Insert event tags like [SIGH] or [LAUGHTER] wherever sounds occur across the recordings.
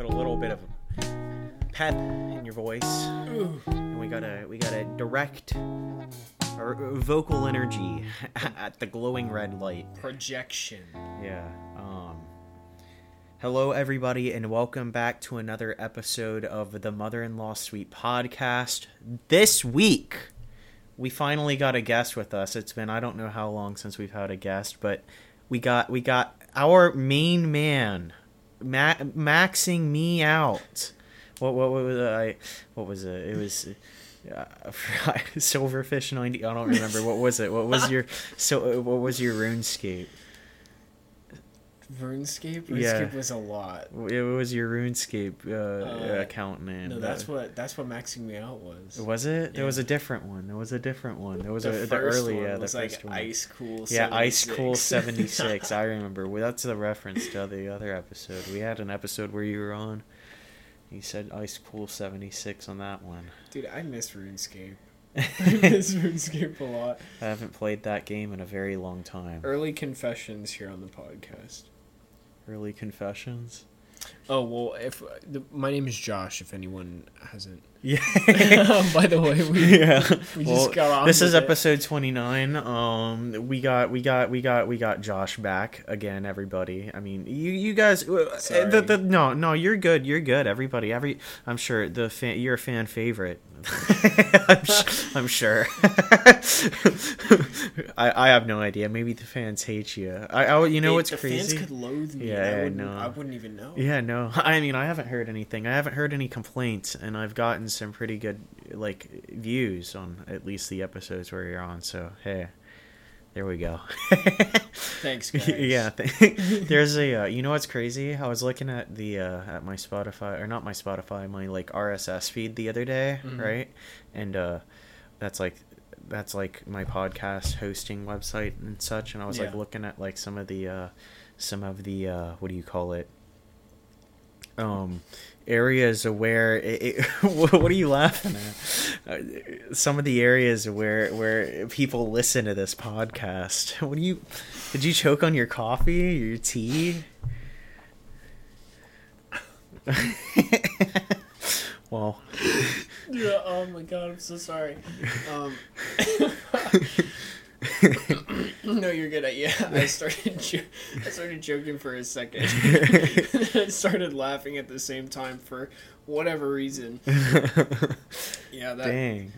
put a little bit of pep in your voice, and we gotta we gotta direct our vocal energy [LAUGHS] at the glowing red light. Projection. Yeah. Um. Hello, everybody, and welcome back to another episode of the Mother-in-Law Suite podcast. This week, we finally got a guest with us. It's been I don't know how long since we've had a guest, but we got we got our main man, ma- maxing me out. What what, what was I? What was it? It was. Uh, [LAUGHS] Silverfish ninety. I don't remember. What was it? What was [LAUGHS] your so? What was your RuneScape? RuneScape. Yeah. RuneScape was a lot. It was your RuneScape uh, Uh, account name. No, that's what that's what maxing me out was. Was it? There was a different one. There was a different one. There was the a the early one yeah the was first like one. ice cool. yeah, Ice Cool 76. [LAUGHS] seventy six. I remember. Well, that's the reference to the other episode. We had an episode where you were on. You said Ice Cool seventy six on that one. Dude, I miss RuneScape. [LAUGHS] I miss RuneScape a lot. I haven't played that game in a very long time. Early confessions here on the podcast. Early confessions. Oh well, if uh, the, my name is Josh, if anyone hasn't. Yeah. [LAUGHS] By the way, we [LAUGHS] yeah. [LAUGHS] we well, just got on. this is it. episode 29 um we got we got we got we got josh back again everybody i mean you you guys uh, Sorry. the, the, no no you're good you're good everybody every i'm sure the fan you're a fan favorite I'm, sh- I'm sure I, I have no idea maybe the fans hate you i, I you know It- what's the crazy Fans could loathe me. Yeah, I wouldn't, know. I wouldn't even know. yeah, no. I mean, I haven't heard anything. I haven't heard any complaints, and I've gotten some pretty good like views on at least the episodes where you're on. So hey, there we go. [LAUGHS] Thanks, [LAUGHS] guys. yeah, th- [LAUGHS] there's a. Uh, you know what's crazy? I was looking at the uh, at my Spotify or not my Spotify, my like RSS feed the other day, Mhm. right? And uh, that's like that's like my podcast hosting website and such. And I was like looking at like some of the uh, some of the uh, what do you call it? Um, areas where it, it, [LAUGHS] what are you laughing at? Uh, some of the areas where where people listen to this podcast. [LAUGHS] What do you? Did you choke on your coffee? Your tea? [LAUGHS] well, Yeah, oh my god, I'm so sorry. Um, [LAUGHS] no, you're good. at yeah, [LAUGHS] I started. Jo- I started joking for a second. [LAUGHS] I started laughing at the same time for whatever reason. Yeah, that. dang.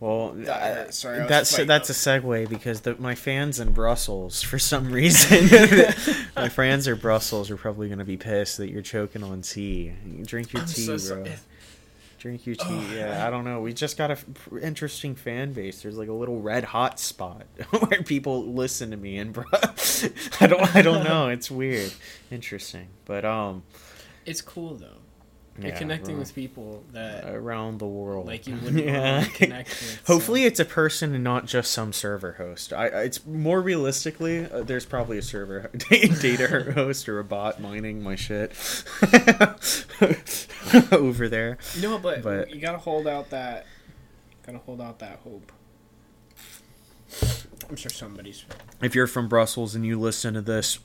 Well, that uh. Sorry, that's that's a segue because the, my fans in Brussels, for some reason, my fans in Brussels are probably going to be pissed that you're choking on tea. Drink your I'm tea, so bro. sorry. Drink your tea. Oh, yeah, I don't know. We just got a f- interesting fan base. There's like a little red hot spot [LAUGHS] where people listen to me, and bro, [LAUGHS] I don't, I don't know. It's weird, interesting, but um, It's cool though. You're yeah, connecting with people that around the world, like you [LAUGHS] wouldn't normally connect with. Hopefully, so- it's a person and not just some server host. I, I- it's more realistically, uh, there's probably a server [LAUGHS] data host or a bot mining my shit [LAUGHS] over there. No, but, but- you gotta hold out that. Gotta hold out that hope. I'm sure somebody's. If you're from Brussels and you listen to this,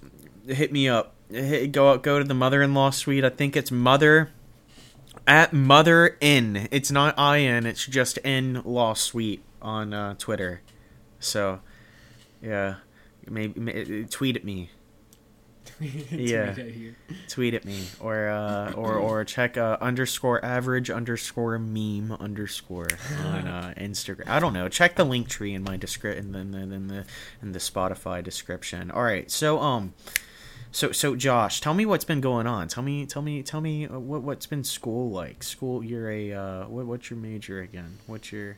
hit me up. Hit, go out, go to the mother-in-law suite. I think it's mother at mother in. It's not in. It's just in law suite on uh, Twitter. So, yeah, maybe, may tweet at me. [LAUGHS] Yeah. Tweet it here. tweet at me or uh, or or check uh, underscore average underscore meme underscore on uh, [LAUGHS] Instagram. I don't know. Check the link tree in my descri- in the, in the in the in the Spotify description. All right. So um. So so Josh, tell me what's been going on. Tell me tell me tell me uh, what what's been school like. School. You're a uh, what what's your major again? What's your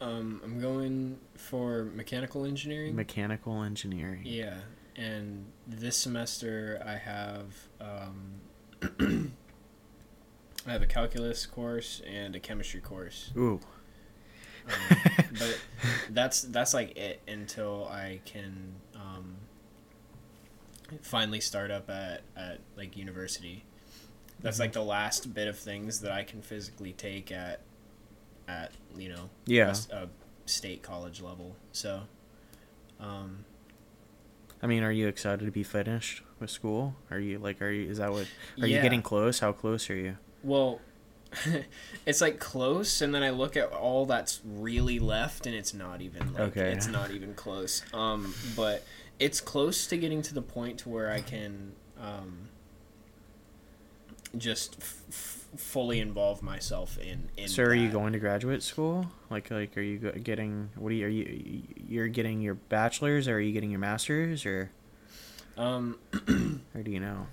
Um, I'm going for mechanical engineering. mechanical engineering? yeah, and this semester I have um, [CLEARS THROAT] I have a calculus course and a chemistry course. Ooh. Um, but [LAUGHS] that's that's like it until I can um, finally start up at, at like university. That's like the last bit of things that I can physically take at at you know Yeah. a a, state college level. So, um, I mean, are you excited to be finished with school? Are you like, are you? Is that what? Are you getting close? How close are you? Well, [LAUGHS] it's like close, and then I look at all that's really left, and it's not even like Okay. it's not even close. Um, but it's close to getting to the point to where I can um, just f- f- fully involve myself in. in So, are you going to graduate school? Like, like, are you getting? What are you? Are you? You're getting your bachelor's, or are you getting your master's, or, Um, [CLEARS THROAT] or do you know?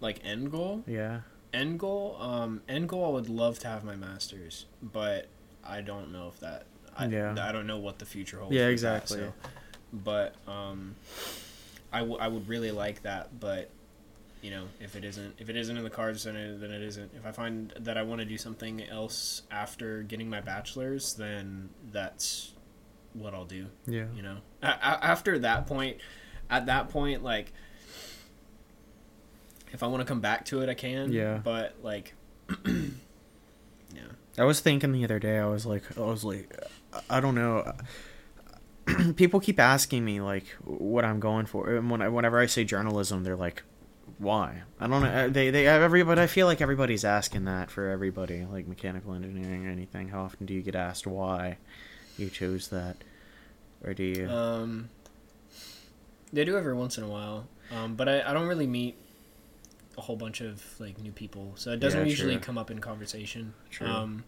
like end goal. Yeah. End goal. Um, end goal. I would love to have my masters, but I don't know if that. I, Yeah. I don't know what the future holds. Yeah, with that, exactly. so- but um, I, w- I would really like that, but you know, if it isn't if it isn't in the cards, then it, then it isn't. If I find that I want to do something else after getting my bachelor's, then that's what I'll do. Yeah. You know, a- a- after that point, at that point, like, if I want to come back to it, I can. Yeah. But like, [CLEARS THROAT] yeah. I was thinking the other day. I was like, I was like, I don't know. [CLEARS THROAT] People keep asking me like what I'm going for, and when I, whenever I say journalism, they're like, "Why?" I don't know. They they everybody. I feel like everybody's asking that for everybody, like mechanical engineering or anything. How often do you get asked why you chose that, or do you? Um, they do every once in a while, um, but I, I don't really meet a whole bunch of like new people, so it doesn't Yeah, usually true. come up in conversation. True. Um,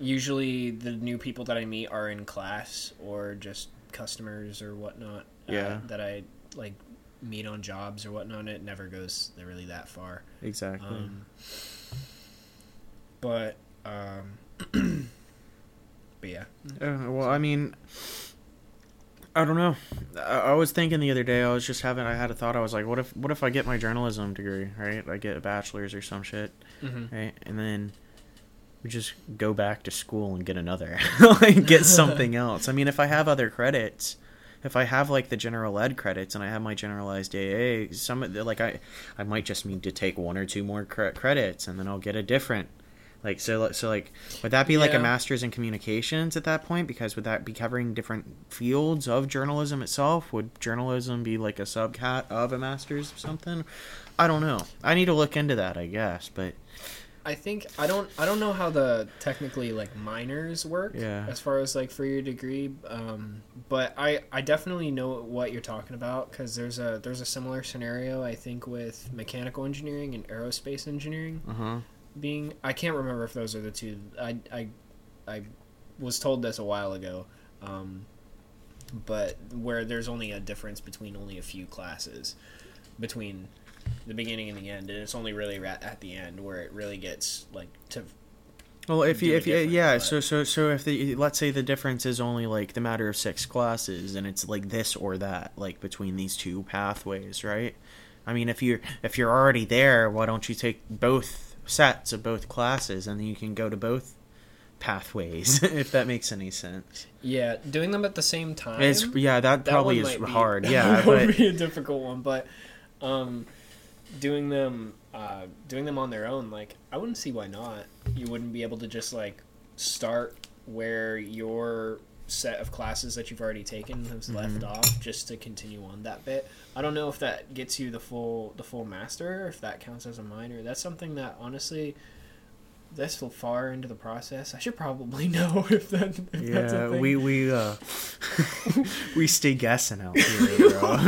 usually, the new people that I meet are in class or just customers or whatnot. uh, Yeah. that I like meet on jobs or whatnot. and It never goes really that far. exactly. Um, but um, [CLEARS THROAT] but yeah. Uh, well, I mean, I don't know. I, I was thinking the other day. I was just having. I had a thought. I was like, what if, what if I get my journalism degree, right? I get a bachelor's or some shit, Mm-hmm. right? And then just go back to school and get another, [LAUGHS] like get something [LAUGHS] else. I mean, if I have other credits. If I have like the general ed credits and I have my generalized AA, some of the, like I, I might just need to take one or two more cre- credits and then I'll get a different like so, so like would that be like a master's in communications at that point? Because would that be covering different fields of journalism itself? Would journalism be like a subcat of a master's or something? I don't know. I need to look into that, I guess. But I think I don't I don't know how the technically like minors work Yeah. as far as like for your degree um, but I I definitely know what you're talking about cuz there's a there's a similar scenario I think with mechanical engineering and aerospace engineering uh huh. being I can't remember if those are the two I I I was told this a while ago um, but where there's only a difference between only a few classes between the beginning and the end and it's only really at the end where it really gets like to Well, if you if you yeah, but- so so so if the let's say the difference is only like the matter of six classes, and it's like this or that, like between these two pathways, right? I mean, if you're if you're already there, why don't you take both sets of both classes, and then you can go to both pathways, [LAUGHS] if that makes any sense. Yeah, doing them at the same time. It's yeah, that that probably is might be- hard. [LAUGHS] that Yeah, would but be a difficult one. But um, doing them, uh, doing them on their own, like I wouldn't see why not. You wouldn't be able to just like start where your set of classes that you've already taken has left Mhm. off, just to continue on that bit. I don't know if that gets you the full the full master, or if that counts as a minor. That's something that honestly. This far into the process, I should probably [LAUGHS] know if that. If that's a yeah, we we uh [LAUGHS] we stay guessing out here, bro.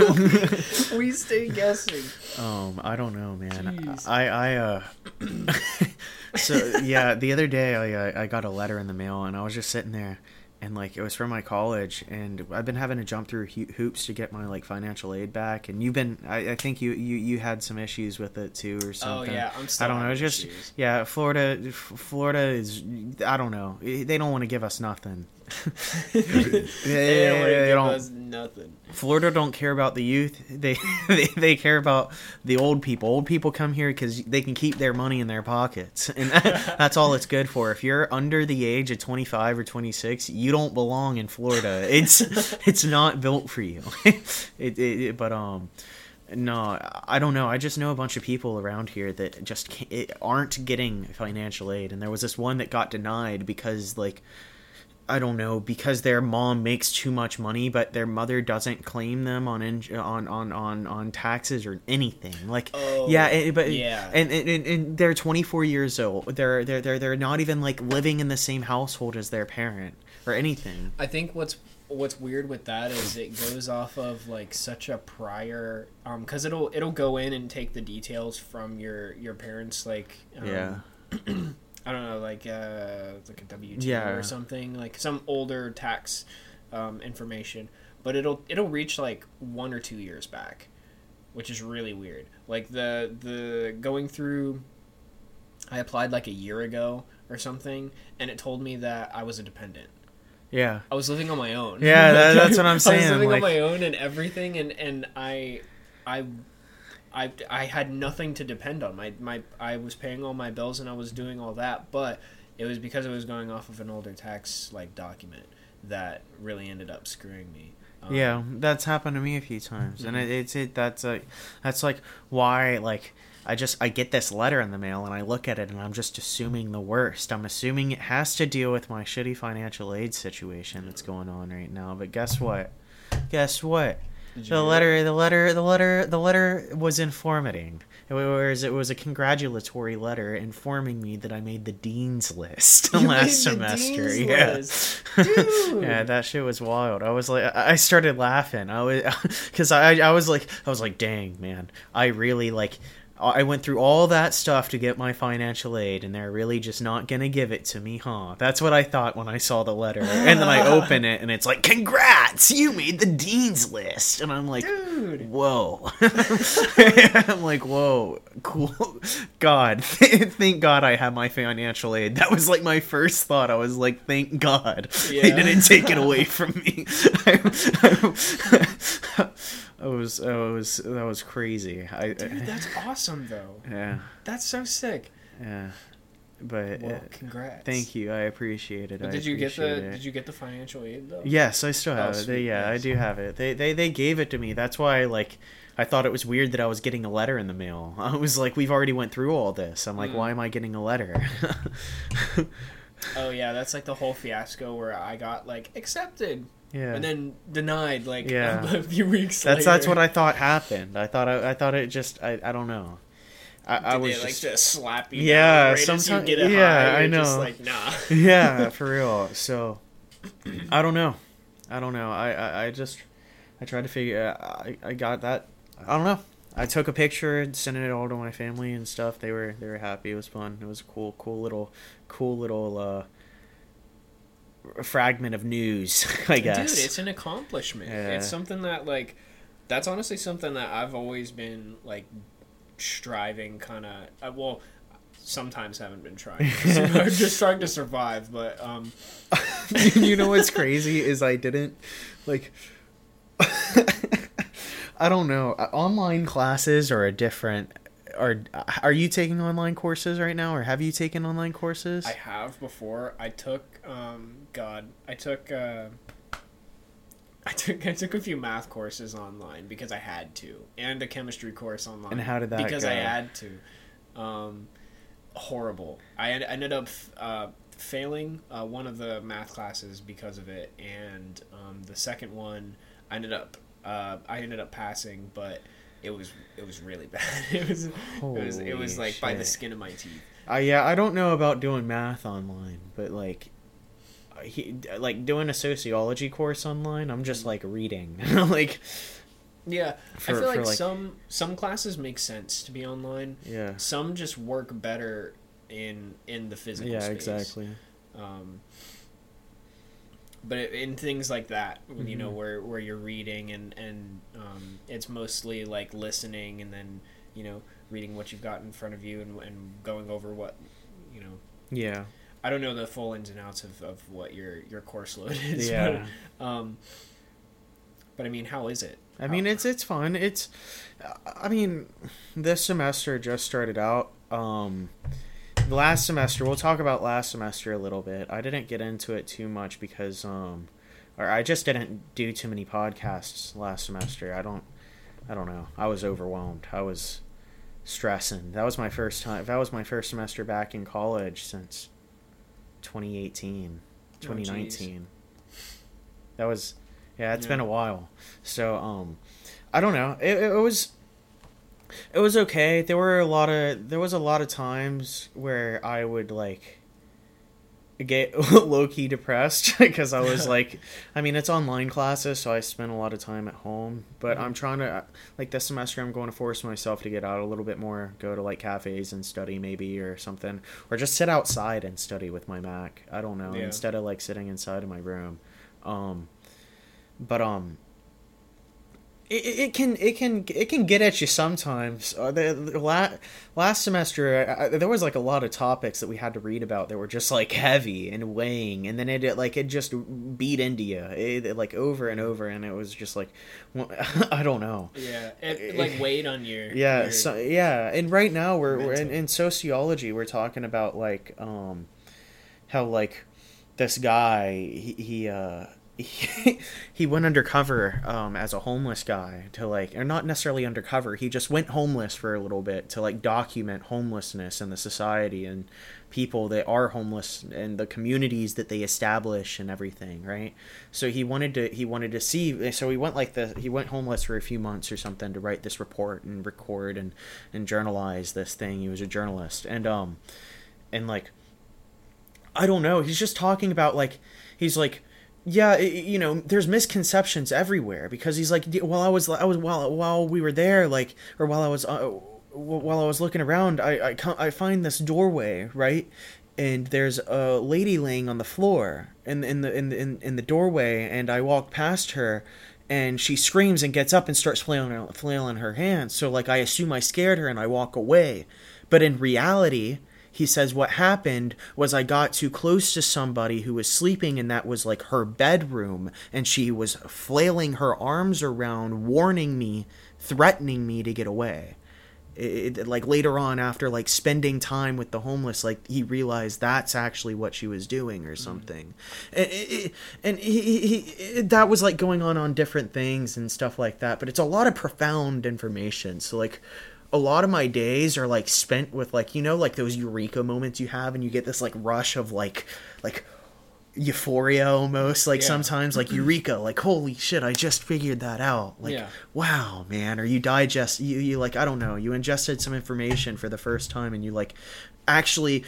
[LAUGHS] we stay guessing. Um, I don't know, man. Jeez. I I uh. [COUGHS] so yeah, the other day I- I got a letter in the mail and I was just sitting there, and like it was from my college, and I've been having to jump through hoops to get my like financial aid back, and you've been I, I think you you you had some issues with it too or something Oh something. yeah, I'm still. I don't know. just issues. yeah, Florida. F- Florida is. I don't know. Eh, they don't want to give us nothing. [LAUGHS] they don't they give don't- us nothing. Florida don't care about the youth. [LAUGHS] They they, they care about the old people. Old people come here because they can keep their money in their pockets, [LAUGHS] and that, that's all it's good for. If you're under the age of 25 or 26, you don't belong in Florida. [LAUGHS] It's it's not built for you. [LAUGHS] it, it, it- but um. No, I don't know. I just know a bunch of people around here that just aren't getting financial aid, and there was this one that got denied because like I don't know because their mom makes too much money, but their mother doesn't claim them on in, on, on on on taxes or anything. Like, Oh, yeah, and, but yeah. and, and, and, they're 24 years old. They're they're they're they're not even like living in the same household as their parent or anything. I think what's what's weird with that is it goes off of like such a prior um because it'll it'll go in and take the details from your your parents like um, Yeah. [CLEARS THROAT] I don't know like uh like a W two Yeah. or something like some older tax um, information but it'll it'll reach like one or two years back which is really weird like the the going through I applied like a year ago or something and it told me that I was a dependent Yeah. I was living on my own. Yeah, that- [LAUGHS] that's what I'm saying. I was living like- on my own and everything, and and I, I, I, I had nothing to depend on. My my I was paying all my bills and I was doing all that, but it was because it was going off of an older tax like document that really ended up screwing me. Um, Yeah, that's happened to me a few times, and it, it's it. That's like that's like why like I just I get this letter in the mail and I look at it and I'm just assuming the worst. I'm assuming it has to deal with my shitty financial aid situation that's going on right now. But guess what? Guess what? The letter, the letter, the letter, the letter was informating. Whereas it was a congratulatory letter informing me that I made the dean's list [LAUGHS] You last semester. yeah. [LAUGHS] yeah, that shit was wild. I was like, I I started laughing. I was, [LAUGHS] because I, I was like, I was like, dang man, I really like. I went through all that stuff to get my financial aid, and they're really just not gonna give it to me, huh? That's what I thought when I saw the letter, and then I [LAUGHS] open it, and it's like, "Congrats, you made the dean's list," and I'm like, Dude. "Whoa!" [LAUGHS] I'm like, "Whoa, cool, God, [LAUGHS] thank God I have my financial aid." That was like my first thought. I was like, "Thank God they didn't take it away from me." I was, I was, that was crazy. I, Dude, [LAUGHS] that's awesome though. yeah, That's so sick. yeah, but Well, uh, congrats. thank you. I appreciate it. But I did you get the it. Did you get the financial aid though? Yes, I still have Oh, it. They, yeah, I do have it. They, they they gave it to me. That's why like I thought it was weird that I was getting a letter in the mail. [LAUGHS] I was like, we've already went through all this. I'm like, Mm. why am I getting a letter? [LAUGHS] Oh yeah, that's like the whole fiasco where I got like accepted yeah. and then denied like [LAUGHS] Yeah. a few weeks that's later. that's what I thought happened. I thought I, I thought it just I, I don't know. I, I was they, like just, just slap you. Yeah, right as you get a yeah, high, I you're Just know. like nah. [LAUGHS] yeah, [LAUGHS] for real. So I don't know. I don't know. I, I, I just I tried to figure. I I got that. I don't know. I took a picture and sent it all to my family and stuff. They were they were happy. It was fun. It was a cool cool little cool little uh fragment of news. [LAUGHS] I guess. Dude, it's an accomplishment. Yeah. It's something that like that's honestly something that I've always been like striving kind of uh, well sometimes haven't been trying. [LAUGHS] [LAUGHS] I'm just trying to survive, but um you know what's crazy is I didn't like I don't know. Uh, Online classes are a different are are you taking online courses right now or have you taken online courses? I have before. I took um god, I took uh [LAUGHS] I took I took a few math courses online because I had to, and a chemistry course online. And how did that Because go? I had to. Um, horrible. I en- ended up uh, failing uh, one of the math classes because of it, and um, the second one I ended up uh, I ended up passing, but it was it was really [LAUGHS] bad. it was it was it was Holy like by the skin of my teeth. Uh, yeah, I don't know about doing math online, but like, uh, he, like doing a sociology course online, I'm just like reading, [LAUGHS] like, Yeah, For- I feel like, like- some some classes make sense to be online. yeah, Some just work better in in the physical yeah, space. exactly. Um, but it, in things like that, you know, Mhm. where where you're reading and and um, it's mostly like listening and then you know reading what you've got in front of you and and going over what you know. Yeah, I don't know the full ins and outs of, of what your your course load [LAUGHS] is. yeah. But, um, but I mean, how is it? I mean, it's it's fun. It's, I mean, this semester just started out. Um, last semester, we'll talk about last semester a little bit. I didn't get into it too much because, um, or I just didn't do too many podcasts last semester. I don't, I don't know. I was overwhelmed. I was stressing. That was my first time. That was my first semester back in college since 2018. 2019. that was, yeah, it's been a while. So, um, I don't know. It, it was, it was okay. There were a lot of there was a lot of times where I would like get [LAUGHS] low key depressed [LAUGHS] because I was like, I mean, it's online classes, so I spend a lot of time at home. But I'm trying to like this semester, I'm going to force myself to get out a little bit more, go to like cafes and study maybe or something, or just sit outside and study with my Mac. I don't know Yeah. instead of like sitting inside of my room. Um, but um, it, it can it can it can get at you sometimes. Uh, the, the la- last semester, I, I, there was like a lot of topics that we had to read about that were just like heavy and weighing, and then it, it like it just beat into you, it, it, like over and over, and it was just like, [LAUGHS] well, I don't know. Yeah, it like weighed on your Yeah, your- so yeah, and right now we're, we're in, in sociology. We're talking about like um, how like this guy he he uh [LAUGHS] he, went undercover um as a homeless guy to like or not necessarily undercover. He just went homeless for a little bit to like document homelessness in the society and people that are homeless and the communities that they establish and everything, right? So he wanted to he wanted to see so he went like the he went homeless for a few months or something to write this report and record and and journalize this thing. He was a journalist and um and like I don't know, he's just talking about like he's like yeah, i- you know, there's misconceptions everywhere because he's like, while I was, I was while while we were there, like, or while I was, uh, while I was looking around, I I, I find this doorway right, and there's a lady laying on the floor in in the in the in, in the doorway, and I walk past her, and she screams and gets up and starts flailing flailing her hands. So like I assume I scared her and I walk away, but in reality he says what happened was I got too close to somebody who was sleeping and that was like her bedroom and she was flailing her arms around warning me threatening me to get away. It, it- like later on after like spending time with the homeless like he realized that's actually what she was doing or mm-hmm. something. And, it- and he, he, he, that was like going on on different things and stuff like that but it's a lot of profound information. So like a lot of my days are like spent with like you know like those eureka moments you have and you get this like rush of like like euphoria almost like Yeah. sometimes like mm-hmm. eureka like holy shit i just figured that out like Yeah. wow man or you digest you, you like i don't know you ingested some information for the first time and you like actually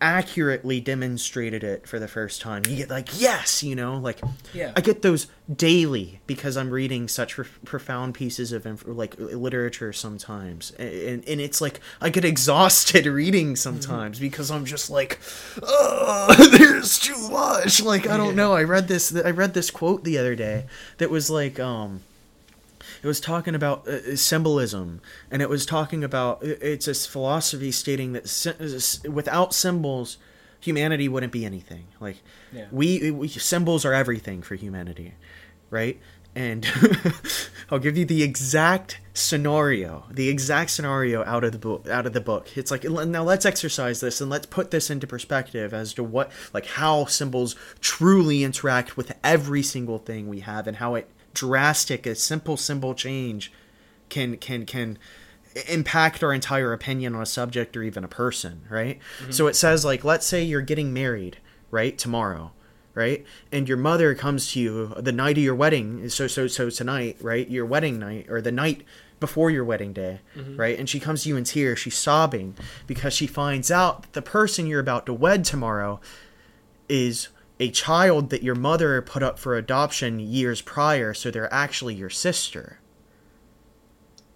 accurately demonstrated it for the first time. You get like yes you know like Yeah. i get those daily because i'm reading such pro- profound pieces of inf- like literature sometimes. And, and it's like i get exhausted [LAUGHS] reading sometimes because i'm just like oh [LAUGHS] there's too much. Like i don't know. I read this i read this quote the other day that was like um it was talking about uh, symbolism and it was talking about it's this philosophy stating that without symbols humanity wouldn't be anything. Like Yeah. we, we symbols are everything for humanity right? And [LAUGHS] i'll give you the exact scenario the exact scenario out of the book out of the book. It's like now let's exercise this and let's put this into perspective as to what like how symbols truly interact with every single thing we have and how it drastic a simple symbol change can can can impact our entire opinion on a subject or even a person right? Mm-hmm. So it says like let's say you're getting married right tomorrow right? And your mother comes to you the night of your wedding so so so tonight right your wedding night or the night before your wedding day mm-hmm. right? And she comes to you in tears. She's sobbing because she finds out that the person you're about to wed tomorrow is a child that your mother put up for adoption years prior, so they're actually your sister.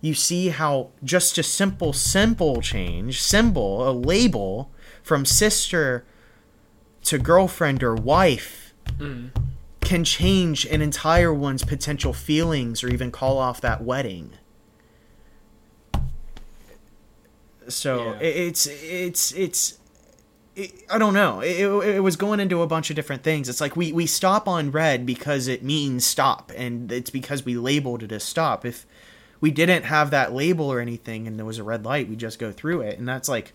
You see how just a simple simple change, symbol, a label from sister to girlfriend or wife mm. can change an entire one's potential feelings or even call off that wedding. So Yeah. it's it's it's it, I don't know. It, it, it was going into a bunch of different things. It's like we, we stop on red because it means stop, and it's because we labeled it as stop. If we didn't have that label or anything, and there was a red light, we just go through it, and that's like,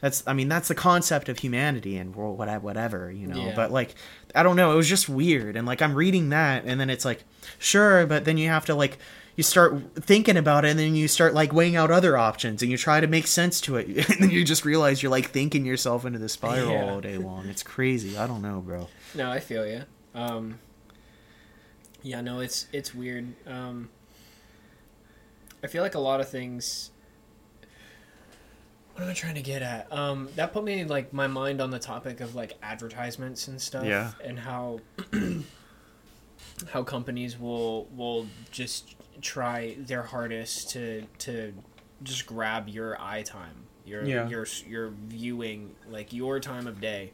that's I mean that's the concept of humanity and whatever, whatever you know. Yeah. But like I don't know, it was just weird, and like I'm reading that, and then it's like sure, but then you have to like you start thinking about it and then you start like weighing out other options and you try to make sense to it [LAUGHS] and then you just realize you're like thinking yourself into the spiral Yeah. all day long it's crazy i don't know bro No, I feel you. Um, yeah, no, it's it's weird. Um, I feel like a lot of things. What am I trying to get at? Um, that put me like my mind on the topic of like advertisements and stuff, Yeah. and how [CLEARS THROAT] how companies will will just try their hardest to to just grab your eye time, your Yeah. your your viewing, like your time of day,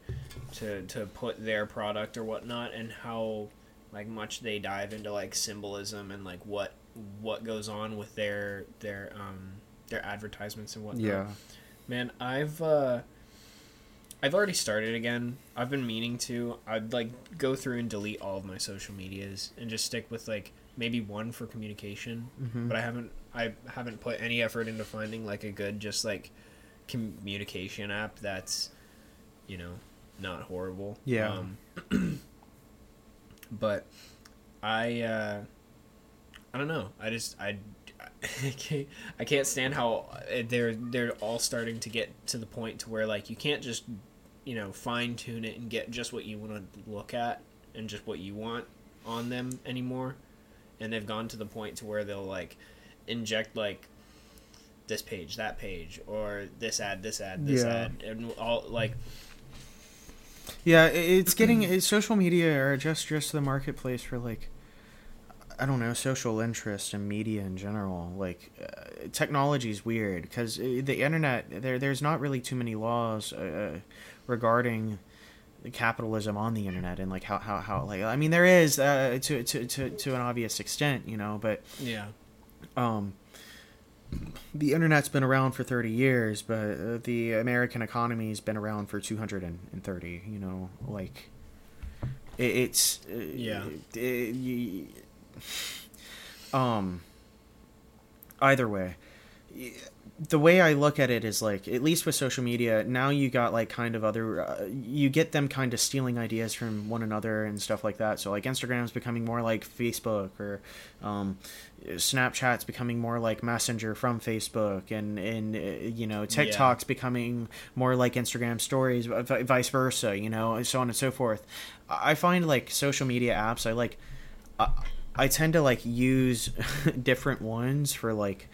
to to put their product or whatnot, and how like much they dive into like symbolism and like what what goes on with their their um their advertisements and whatnot. Yeah, Man, I've uh I've already started again. I've been meaning to. I'd like go through and delete all of my social medias and just stick with like maybe one for communication. Mhm. But I haven't I haven't put any effort into finding like a good just like communication app that's you know not horrible. Yeah. Um, [CLEARS THROAT] but I uh I don't know. I just I [LAUGHS] I can't, I can't stand how uh, they're they're all starting to get to the point to where like you can't just you know fine tune it and get just what you want to look at and just what you want on them anymore. And they've gone to the point to where they'll like inject like this page, that page, or this ad, this ad, this Yeah. ad, and all like Yeah, it's getting it's social media are just just the marketplace for like I don't know social interest and media in general. Like uh, technology is weird because the internet there there's not really too many laws uh, regarding the capitalism on the internet and like how how, how like I mean there is uh, to, to to to an obvious extent, you know, but yeah, um, the internet's been around for 30 years, but uh, the American economy's been around for 230. You know, like it, it's uh, Yeah. it- you- um. Either way, the way I look at it is like at least with social media now you got like kind of other uh, you get them kind of stealing ideas from one another and stuff like that. So like Instagram's becoming more like Facebook or um, Snapchat's becoming more like Messenger from Facebook, and and uh, you know TikTok's becoming more like Instagram Stories, vi- vice versa. You know, and so on and so forth. I find like social media apps. I like. I, I tend to like use [LAUGHS] different ones for like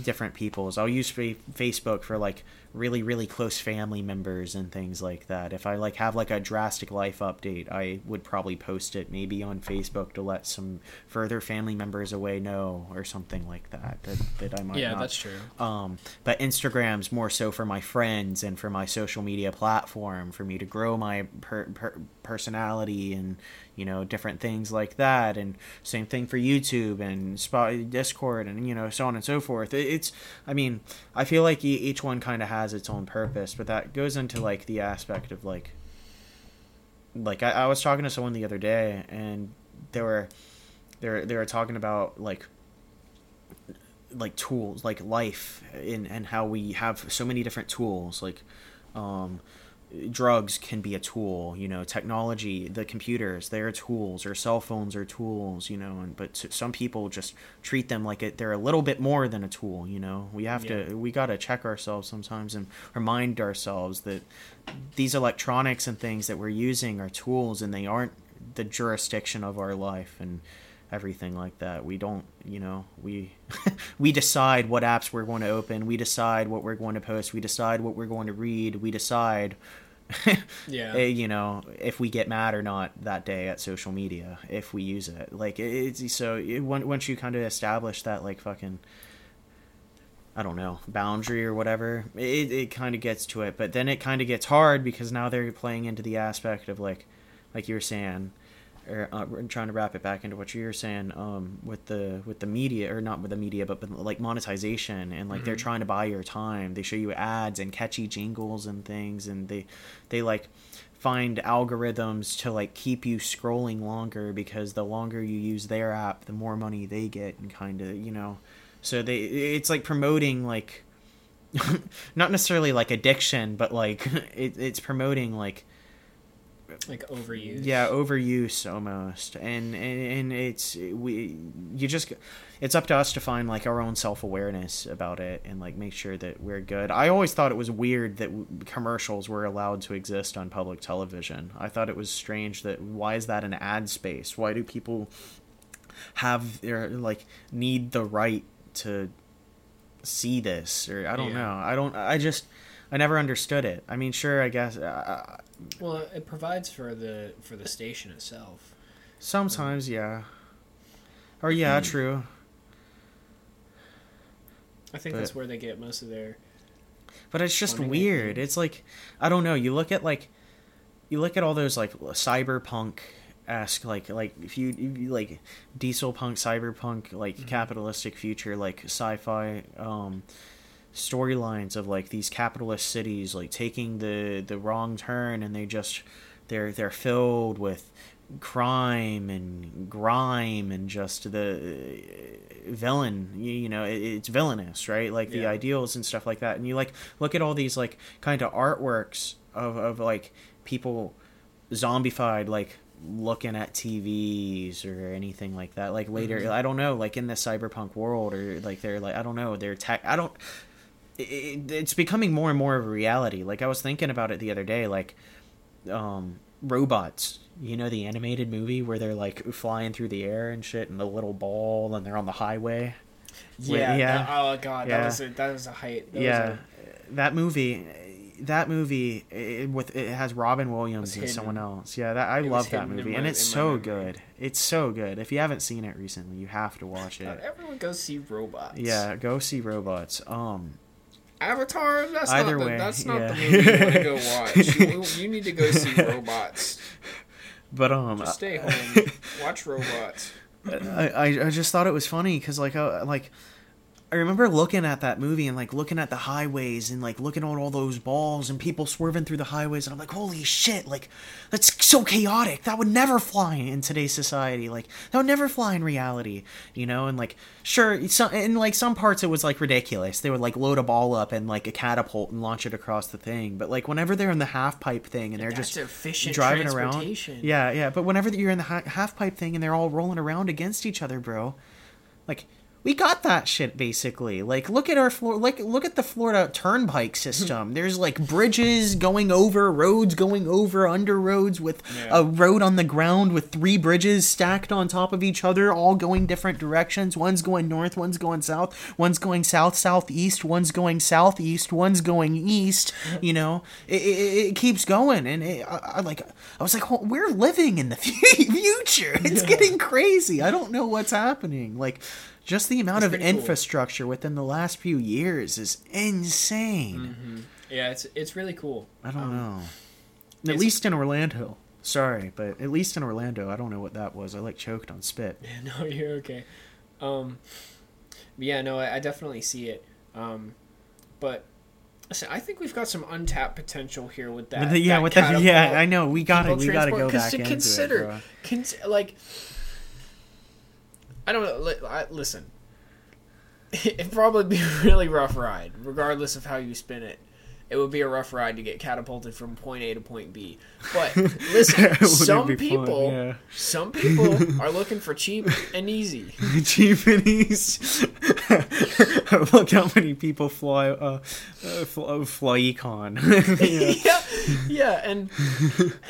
different people's. I'll use fa- Facebook for like really really close family members and things like that. If I like have like a drastic life update, I would probably post it maybe on Facebook to let some further family members away know or something like that that, that I might yeah, not that's true. um, but Instagram's more so for my friends and for my social media platform for me to grow my per- per- personality and you know different things like that. And same thing for YouTube and Spot Discord and you know so on and so forth. It's I mean I feel like each one kind of has its own purpose, but that goes into like the aspect of like like I, I was talking to someone the other day and they were they were they were talking about like like tools like life in and how we have so many different tools like um drugs can be a tool you know technology the computers they're tools or cell phones are tools you know and but some people just treat them like it, they're a little bit more than a tool you know we have Yeah. to we got to check ourselves sometimes and remind ourselves that these electronics and things that we're using are tools and they aren't the jurisdiction of our life and everything like that we don't you know we [LAUGHS] we decide what apps we're going to open we decide what we're going to post we decide what we're going to read we decide [LAUGHS] Yeah. eh, you know if we get mad or not that day at social media if we use it like it's so it, once you kind of establish that like fucking I don't know boundary or whatever. It it kind of gets to it, but then it kind of gets hard because now they're playing into the aspect of like, like you were saying, or uh, trying to wrap it back into what you were saying, um, with the with the media or not with the media, but, but like monetization and like they're trying to buy your time. They show you ads and catchy jingles and things, and they they like find algorithms to like keep you scrolling longer because the longer you use their app, the more money they get, and kind of you know so they it's like promoting like [LAUGHS] not necessarily like addiction but like [LAUGHS] it, it's promoting like like overuse. yeah overuse almost. And, and and it's we you just it's up to us to find like our own self-awareness about it and like make sure that we're good. I always thought it was weird that w- commercials were allowed to exist on public television. I thought it was strange that why is that an ad space? Why do people have their like need the right to see this? Or i don't Yeah. know. I don't i just i never understood it i mean sure i guess uh, Well, it provides for the for the station itself. Sometimes, yeah. Or yeah, Hmm. true. I think But- that's where they get most of their. But it's just weird. It's like I don't know. You look at like you look at all those like cyberpunk esque like like if you, if you like diesel punk cyberpunk like Mm-hmm. capitalistic future like sci-fi um storylines of like these capitalist cities like taking the the wrong turn and they just they're they're filled with crime and grime and just the uh, villain you, you know it, it's villainous right? Like the ideals and stuff like that. And you like look at all these like kind of artworks of of like people zombified like looking at TVs or anything like that. Like later Mhm. I don't know like in the cyberpunk world or like they're like I don't know they're tech I don't it, it- it's becoming more and more of a reality like I was thinking about it the other day like um robots you know the animated movie where they're like flying through the air and shit and the little ball and they're on the highway Yeah. yeah. that- oh god, Yeah. that was a, that was a height. That yeah a- that movie that movie it, with it has Robin Williams and someone else. Yeah, that I It love that movie, my- and it's so good. It's so good. If you haven't seen it recently, you have to watch God, it. everyone go see robots. Yeah, go see Robots. Um, Avatar. That's Either not the, way, that's not yeah. the movie you want to go [LAUGHS] watch. You, you need to go see robots. but um, Just stay home. Watch robots. [LAUGHS] I, I I just thought it was funny because like uh, like I remember looking at that movie and like looking at the highways and like looking at all those balls and people swerving through the highways and I'm like holy shit like that's so chaotic. That would never fly in today's society. Like that would never fly in reality you know? And like sure some in like some parts it was like ridiculous. They would like load a ball up and like a catapult and launch it across the thing. But like whenever they're in the half pipe thing and they're That's just driving around yeah yeah. But whenever you're in the ha- half pipe thing and they're all rolling around against each other bro like we got that shit basically. Like look at our floor like look at the florida turnpike [LAUGHS] system. There's like bridges going over roads going over under roads with Yeah. a road on the ground with three bridges stacked on top of each other all going different directions. One's going north one's going south. One's going south southeast. One's going southeast. One's going east you know? It, it, it keeps going. And it, I, I like i was like "Oh, we're living in the [LAUGHS] future. It's getting crazy. I don't know what's happening. Like just the amount It's of pretty cool. infrastructure within the last few years is insane Yeah, it's it's really cool. i don't Um, know at it's- least in orlando sorry but at least in orlando i don't know what that was i like choked on spit Yeah, [LAUGHS] No, you're okay. Um, yeah, no, I, I definitely see it. Um, but listen, I think we've got some untapped potential here with that. With [LAUGHS] the- yeah that with that. yeah i know we gotta people we gotta go transport- 'cause back to into consider, it bro. cons- like, I don't know. Li- I, listen, [LAUGHS] it'd probably be a [LAUGHS] really rough ride, regardless of how you spin it. It would be a rough ride to get catapulted from point A to point B. But [LAUGHS] listen, some be fun? people, Yeah. some people are looking for cheap and easy. cheap and easy. Look how many people fly uh, uh, fly, fly econ. yeah. yeah, yeah, and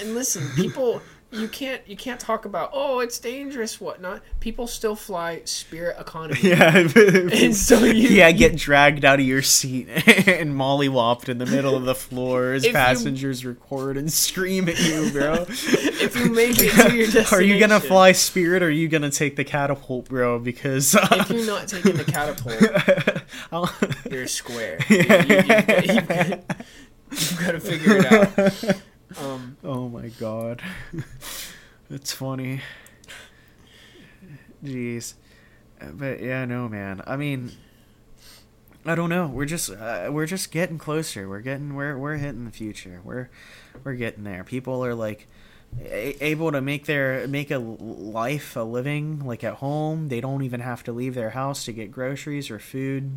and listen, people, you can't you can't talk about oh it's dangerous whatnot. People still fly Spirit economy. [LAUGHS] Yeah, [LAUGHS] And so you- yeah, get dragged out of your seat [LAUGHS] and mollywopped in the middle of the floor as If you- passengers record and scream at you, bro. if you make it to your destination, Are you gonna fly Spirit or are you gonna take the catapult, bro? Because If uh, you're not taking the catapult, I'll- you're square. You, you, have got to figure it out. Um, Oh my god. [LAUGHS] That's funny. Jeez. But yeah, no man. I mean I don't know. We're just uh, we're just getting closer. We're getting we're we're hitting the future. We're we're getting there. People are like a- able to make their make a life, a living like at home. They don't even have to leave their house to get groceries or food.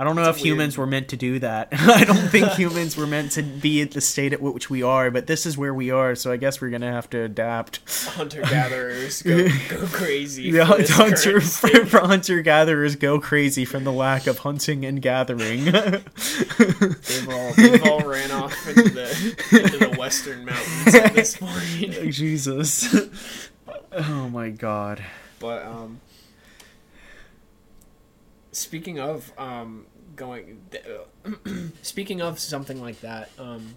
I don't know if weird. humans were meant to do that. [LAUGHS] I don't think [LAUGHS] humans were meant to be at the state at which we are, but this is where we are, so I guess we're gonna have to adapt. Hunter gatherers [LAUGHS] go, go crazy. This hunter current for, state. for hunter gatherers go crazy from the lack of hunting and gathering. They've all they've all ran off into the into the western mountains at this point. Jesus. Oh my god. But um, speaking of um, going, [CLEARS THROAT] speaking of something like that, um,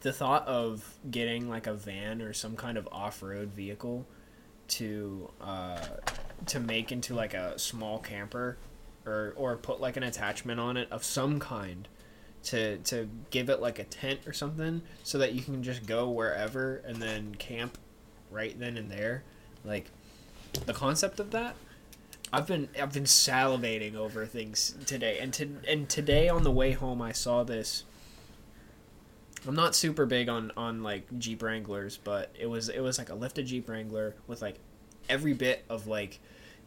the thought of getting like a van or some kind of off-road vehicle to uh, to make into like a small camper or or put like an attachment on it of some kind to to give it like a tent or something so that you can just go wherever and then camp right then and there. Like the concept of that I've been I've been salivating over things today and to and today on the way home I saw this. I'm not super big on on like Jeep Wranglers but it was it was like a lifted Jeep Wrangler with like every bit of like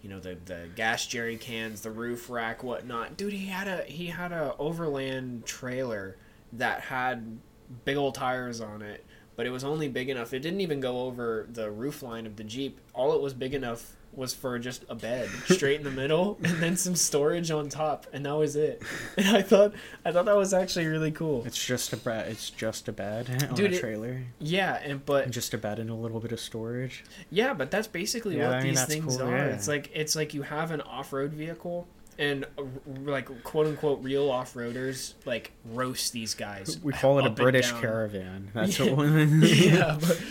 you know the the gas jerry cans the roof rack whatnot. Dude he had a he had a overland trailer that had big old tires on it but it was only big enough. It didn't even go over the roof line of the jeep. All it was big enough was for just a bed straight in the middle and then some storage on top and that was it [LAUGHS] and i thought i thought that was actually really cool It's just a bed. It's just a bed [LAUGHS] on Dude, a it- trailer. yeah and but Just a bed and a little bit of storage. Yeah, but that's basically Yeah, what I mean, these things cool, are. yeah. It's like it's like you have an off-road vehicle and uh, like quote unquote real off-roaders like roast these guys. We call it a British caravan. [LAUGHS] That's Yeah. what. [LAUGHS] yeah, [LAUGHS] but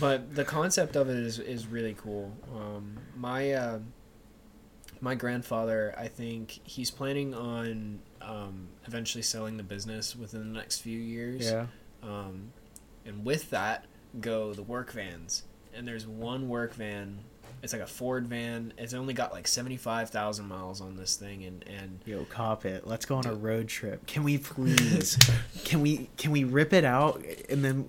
but the concept of it is is really cool. Um, my uh, my grandfather, I think he's planning on um, eventually selling the business within the next few years. yeah. Um, and with that go the work vans. And there's one work van. It's like a Ford van. It's only got like seventy five thousand miles on this thing, and and Yo, cop it. Let's go on a road trip. Can we please? [LAUGHS] can we? Can we rip it out and then?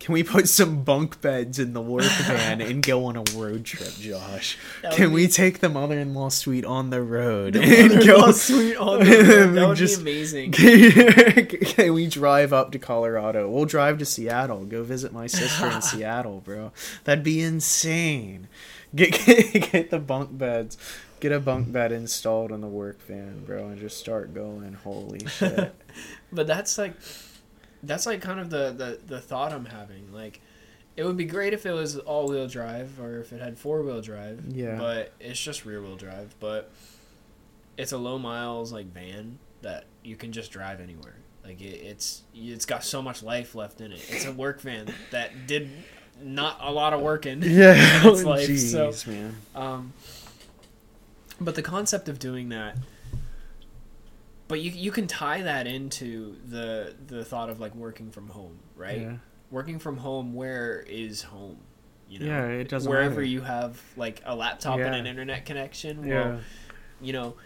Can we put some bunk beds in the work [LAUGHS] van and go on a road trip, Josh? Can be- we take the mother-in-law suite on the road The [LAUGHS] and go? suite on the road. That would Just- be amazing. [LAUGHS] Can we drive up to Colorado? We'll drive to Seattle. Go visit my sister in Seattle, bro. That'd be insane. Get, get get the bunk beds. Get a bunk bed installed in the work van, bro, and just start going. Holy shit. But that's like that's like kind of the, the the thought I'm having. Like it would be great if it was all wheel drive or if it had four wheel drive. Yeah. But it's just rear wheel drive. But it's a low miles like van that you can just drive anywhere. Like it, it's it's got so much life left in it. It's a work van that did not a lot of work in. [LAUGHS] yeah. its life, so- Jeez, man. Um, but the concept of doing that, but you you can tie that into the the thought of like working from home, right? Yeah. Working from home, where is home? You know, Yeah, it doesn't wherever matter. you have like a laptop and an internet connection. Well, Yeah. you know,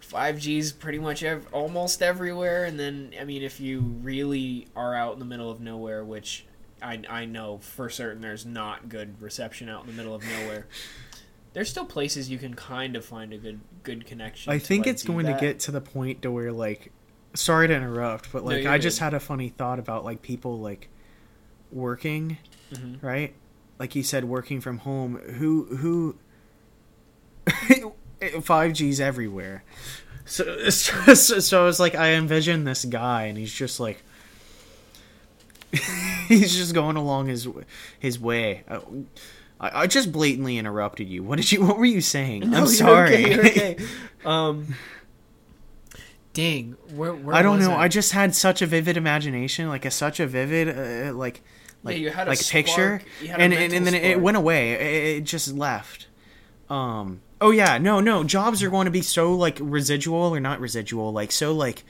5G's pretty much ev- almost everywhere. And then, I mean, if you really are out in the middle of nowhere, which I, I know for certain there's not good reception out in the middle of nowhere, there's still places you can kind of find a good good connection. I think like, it's going that. to get to the point to where like sorry to interrupt, but like you're I just had a funny thought about like people like working, Mhm. right? Like you said working from home. Who who [LAUGHS] 5G's everywhere. So, so so I was like I envision this guy and he's just like [LAUGHS] he's just going along his his way. I, I just blatantly interrupted you. What did you? What were you saying? No, I'm you're sorry. okay, you're okay. [LAUGHS] Um, dang, where, where I don't was know. I just had such a vivid imagination, like a such a vivid, uh, like, like, you had a like picture, spark. You had a and, and and then it went away. It, it just left. Um. Oh yeah. No. No. Jobs are going to be so like residual or not residual, like so like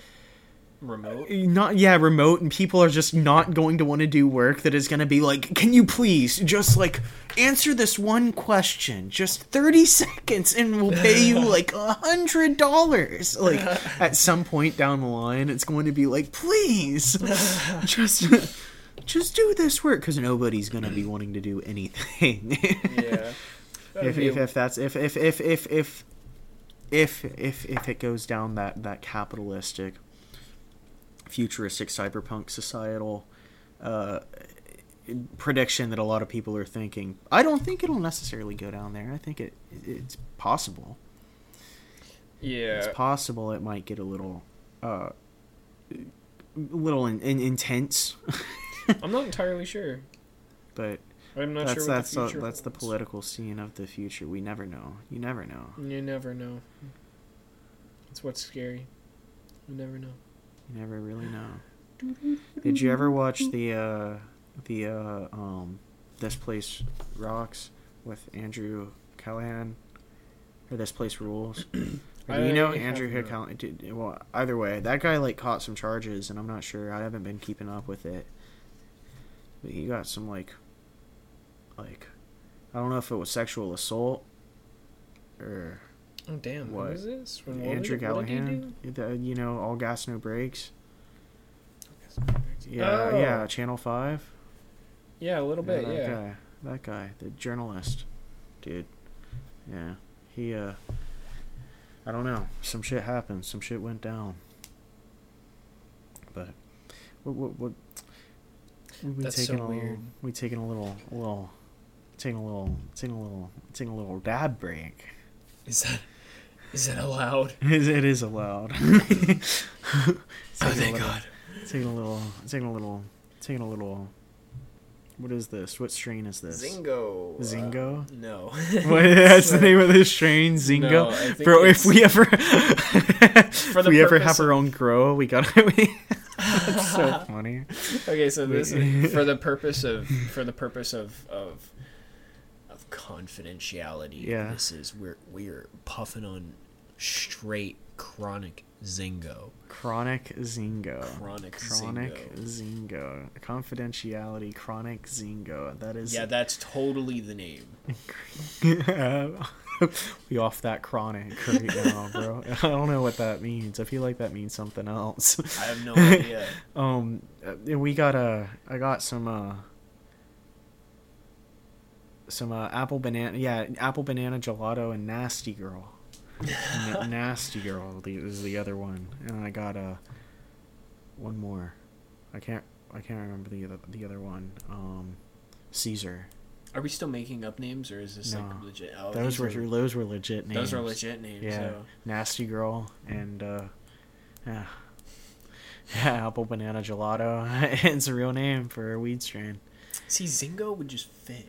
remote. Uh, not yeah remote, and people are just not going to want to do work that is going to be like, can you please just like answer this one question, just thirty [LAUGHS] seconds, and we'll pay you [LAUGHS] like a hundred dollars. Like [LAUGHS] at some point down the line, it's going to be like, please, just. Just do this work because nobody's gonna be wanting to do anything. Yeah. if, if, if that's if if if if if if if if it goes down that that capitalistic, futuristic cyberpunk societal uh, prediction that a lot of people are thinking, I don't think it'll necessarily go down there. I think it it's possible. Yeah. It's possible it might get a little, uh, a little in, in, intense, I'm not entirely sure. but I'm not that's sure that's the future that's the political scene of the future. We never know. You never know. You never know. That's what's scary. You never know. You never really know. [LAUGHS] Did you ever watch the uh, the uh, um, This Place Rocks with Andrew Callaghan? Or This Place Rules? [CLEARS THROAT] Or do you know I Andrew have. Callaghan? Did, well, either way, that guy like caught some charges, and I'm not sure. I haven't been keeping up with it. But he got some like, like, I don't know if it was sexual assault or Oh damn! What? What is this? When- Andrew did- what did he Callaghan. The- you know, all gas no brakes. Yeah, Oh. yeah, Channel Five. Yeah, a little bit. that Yeah. guy, that guy, the journalist, dude. Yeah, he. uh I don't know. Some shit happened. Some shit went down. But what what what? We That's taking so a weird. Little, we taking a little a little, taking a little taking a little taking a little dab break. Is that is it allowed? It it is allowed. [LAUGHS] Oh, a thank little- God. Taking a little, taking a little, taking a little. What is this? What strain is this? Zingo. uh, Zingo? no. [LAUGHS] [LAUGHS] What, that's the name of this strain, Zingo. No, Bro, if we ever, if the we ever purpose have our own grow, we gotta. We, that's so funny. Okay, so this is for the purpose of for the purpose of of of confidentiality. Yeah. This is we're we're puffing on straight chronic Zingo. Chronic Zingo. Chronic Chronic Zingo. Zingo. Confidentiality. Chronic Zingo. That is. Yeah, that's totally the name. [LAUGHS] we off that chronic right now, bro. I don't know what that means. I feel like that means something else. I have no idea. [LAUGHS] Um, uh, we got uh, I got some uh, some uh, apple banana. Yeah, apple banana gelato and nasty girl. N- nasty girl the- is the other one, and I got uh, one more. I can't I can't remember the other the other one. Um, Caesar. Are we still making up names, or is this No. like legit? Oh, Those were are- those were legit names. those are legit names. Yeah, so- nasty girl and uh, yeah, yeah, apple banana gelato. [LAUGHS] it's a real name for a weed strain. See, Zingo would just fit.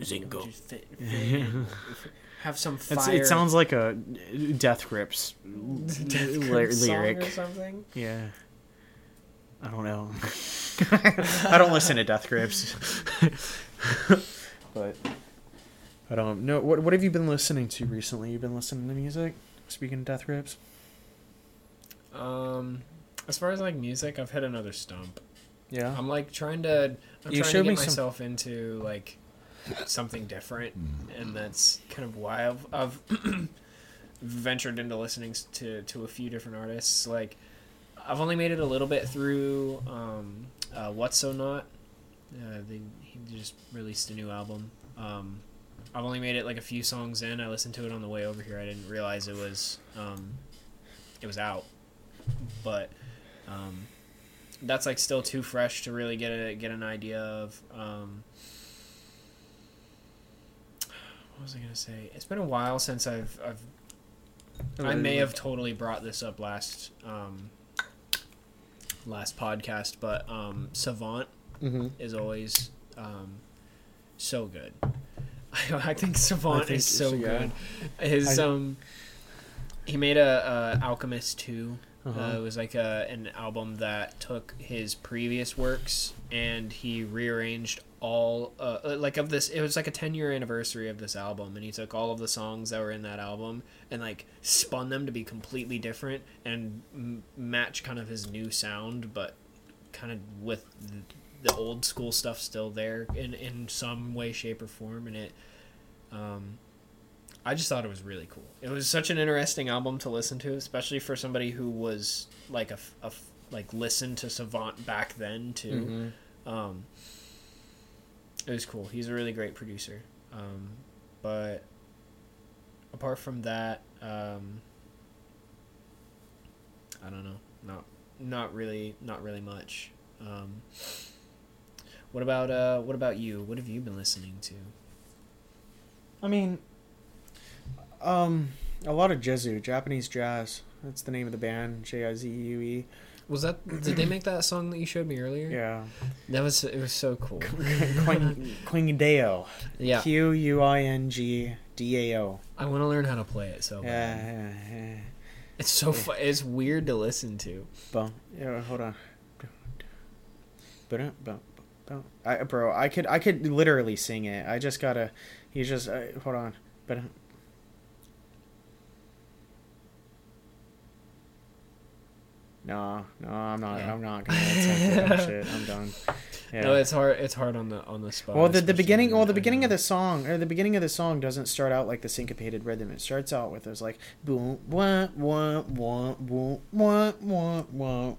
Zingo. Would just fit. fit. [LAUGHS] Have some It's, it sounds like a Death Grips [LAUGHS] Death ly- Grip song lyric. or something. Yeah. I don't know. [LAUGHS] I don't listen to Death Grips. [LAUGHS] but I don't know. What what have you been listening to recently? You've been listening to music? Speaking of Death Grips? Um, as far as like music, I've hit another stump. Yeah. I'm like trying to. I'm You trying showed to me get some- myself into like something different, and that's kind of why I've, I've [CLEARS THROAT] ventured into listening to to a few different artists. Like, I've only made it a little bit through um, uh, What's So Not. Uh, they he just released a new album. Um, I've only made it like a few songs in. I listened to it on the way over here. I didn't realize it was um, it was out, but um, that's like still too fresh to really get a get an idea of. Um, what was I gonna say? It's been a while since I've I've I may have totally brought this up last um, last podcast, but um, Savant Mm-hmm. is always um, so good. I, [LAUGHS] I think Savant think is so so, yeah. good. His I- um, he made a, a Alchemist two. Uh-huh. Uh, it was like a, an album that took his previous works and he rearranged all uh, uh, like of this. It was like a ten year anniversary of this album, and he took all of the songs that were in that album and like spun them to be completely different and m- match kind of his new sound, but kind of with the, old school stuff still there in in some way, shape, or form. And it, um, I just thought it was really cool. It was such an interesting album to listen to, especially for somebody who was like a, a like listened to Savant back then too. Mhm. Um, it was cool. He's a really great producer. Um, but apart from that, um, I don't know. Not not really not really much. Um, what about uh what about you? What have you been listening to? I mean, um, a lot of Jizue, Japanese jazz. That's the name of the band, J I Z U E. Was that did they make that song that you showed me earlier? Yeah. That was it was so cool. [LAUGHS] Quing, Quingdao. yeah. Q U I N G D A O. I want to learn how to play it so Yeah, yeah, yeah. It's so fu- it's weird to listen to. Bum. Yeah, hold on. Bum, bum, bum. I, bro, I could, I could literally sing it. I just gotta. You just uh, hold on. But. No, no, I'm not. Yeah. I'm not gonna attempt that shit. I'm done. Yeah. No, it's hard. It's hard on the on the spot. well, the, the beginning, well, the beginning of the song or the beginning of the song doesn't start out like the syncopated rhythm. It starts out with those like boom, wah, wah, wah, wah, wah, wah, wah,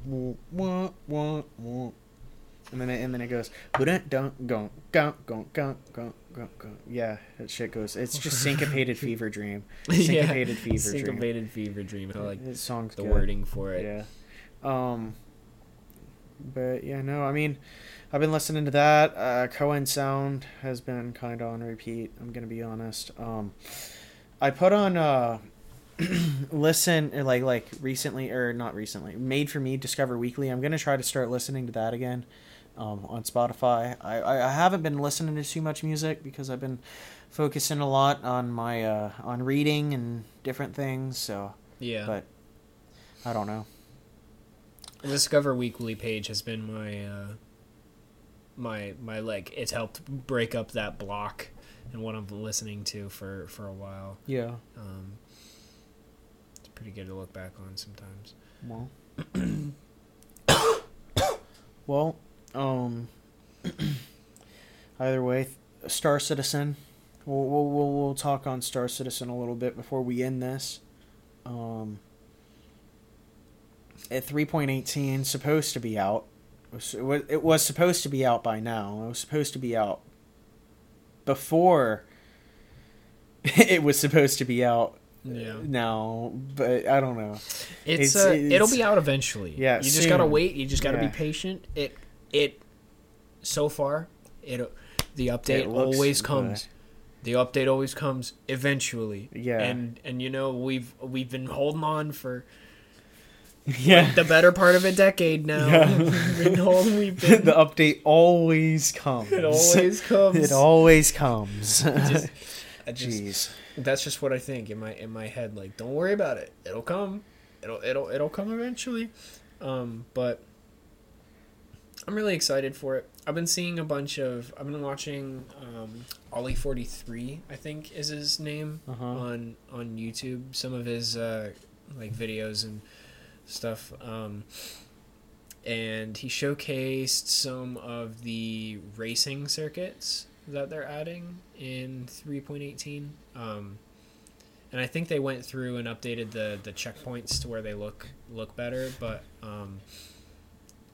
wah, wah, wah, and then it, and then it goes dun dun go go go go go go go. Yeah, that shit goes. It's just syncopated fever dream. Syncopated fever dream. Syncopated fever dream. I like This song's the good. wording for it. Yeah. Um. But yeah, no, I mean, I've been listening to that. Uh, Cohen Sound has been kind of on repeat. I'm gonna be honest. Um, I put on uh, [CLEARS THROAT] listen like like recently or not recently, made for me Discover Weekly. I'm gonna try to start listening to that again. Um, on Spotify, I, I I haven't been listening to too much music because I've been focusing a lot on my uh on reading and different things. So, Yeah. but I don't know. The Discover Weekly page has been my uh, my my like it's helped break up that block and what I'm listening to for for a while. Yeah. Um, it's pretty good to look back on sometimes. Well. [COUGHS] well, um. [COUGHS] either way, Star Citizen. We'll, we'll we'll we'll talk on Star Citizen a little bit before we end this. Um. At three point eighteen, supposed to be out. It was, it was- it was supposed to be out by now. It was supposed to be out before [LAUGHS] it was supposed to be out Yeah. now, but I don't know. It's, It's- uh, it's- it'll be out eventually. Yeah, you just gotta wait. You just gotta Yeah. be patient. It it so far it the update It always good. comes. The update always comes eventually. Yeah. And and you know we've we've been holding on for Yeah. the better part of a decade now. Yeah. [LAUGHS] we've been holding. We've [LAUGHS] been. the update always comes. it always comes. It always comes. just- I just, [LAUGHS] Jeez. that's just what I think in my in my head. Like, don't worry about it. It'll come. It'll it'll it'll come eventually. Um, but I'm really excited for it. I've been seeing a bunch of. I've been watching um, Olli forty three. I think is his name Uh-huh. on on YouTube. Some of his uh, like videos and stuff. Um, and he showcased some of the racing circuits that they're adding in 3.18 um, and i think they went through and updated the the checkpoints to where they look look better but um,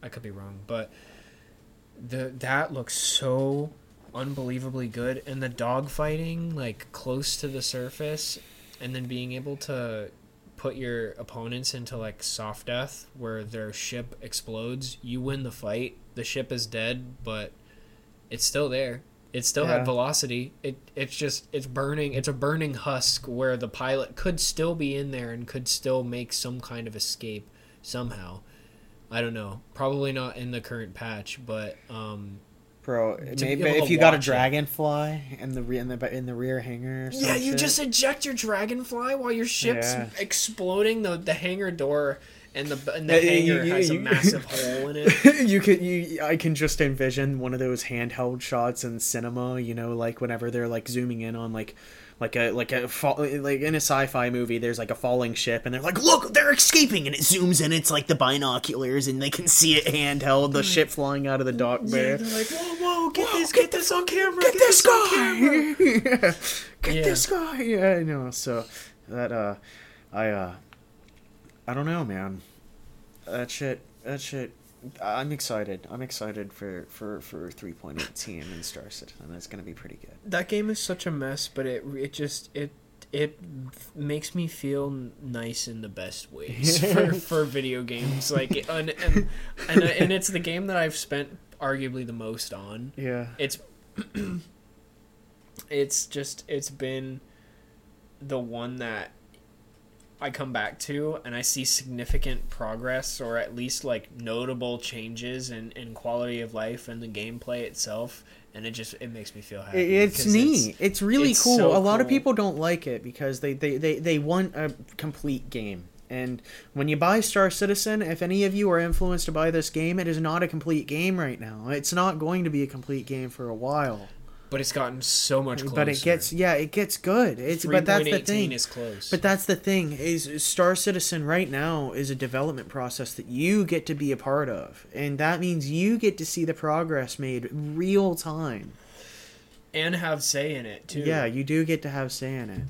i could be wrong but the that looks so unbelievably good and the dog fighting like close to the surface and then being able to put your opponents into like soft death where their ship explodes you win the fight the ship is dead but it's still there. It still Yeah. had velocity. It it's just it's burning it's a burning husk where the pilot could still be in there and could still make some kind of escape somehow. I don't know. Probably not in the current patch but um Bro, maybe if you got a it. dragonfly in the re- in the in the rear hangar. Or Yeah, you shit. just eject your dragonfly while your ship's Yeah. exploding. The the hangar door and the and the Yeah, hangar you- has a [LAUGHS] massive hole in it. [LAUGHS] you could you I can just envision one of those handheld shots in cinema, you know, like whenever they're like zooming in on like like a like a fall, like in a sci-fi movie there's like a falling ship and they're like look they're escaping and it zooms in it's like the binoculars and they can see it handheld the ship flying out of the dock Yeah, there they're like, whoa, whoa, get this, get this on camera, get this on camera." guy [LAUGHS] yeah. get Yeah. this guy yeah I know so that uh I uh I don't know man that shit that shit I'm excited I'm excited for for for 3.18 and Star Citizen it's gonna be pretty good That game is such a mess, but it it just it it makes me feel nice in the best ways [LAUGHS] for, for video games. Like, and and, and uh, and it's the game that I've spent arguably the most on. Yeah. It's [CLEARS THROAT] it's just it's been the one that I come back to and I see significant progress or at least like notable changes in, in quality of life and the gameplay itself and it just it makes me feel happy. It's neat. It's, really it's cool. so a lot of people don't like it because they, they, they, they want a complete game. And when you buy Star Citizen, if any of you are influenced to buy this game, it is not a complete game right now. It's not going to be a complete game for a while. But it's gotten so much closer. But it gets yeah, it gets good. It's but that's the thing. is close. But that's the thing is Star Citizen right now is a development process that you get to be a part of, and that means you get to see the progress made real time. and have say in it too. Yeah, you do get to have say in it,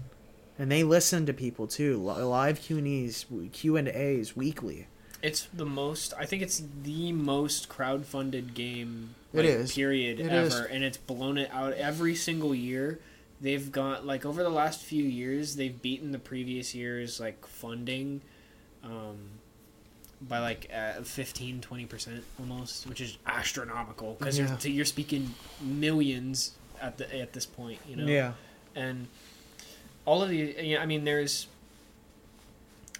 and they listen to people too. Live Q and A's, Q and A's weekly. It's the most. I think it's the most crowd-funded game. It Like, is. Period. It ever, is. and it's blown it out every single year. They've got like over the last few years, they've beaten the previous years like funding, um, by like uh, 15 20 percent almost, which is astronomical because Yeah. you're you're speaking millions at the at this point. You know. Yeah, and all of the yeah, I mean there's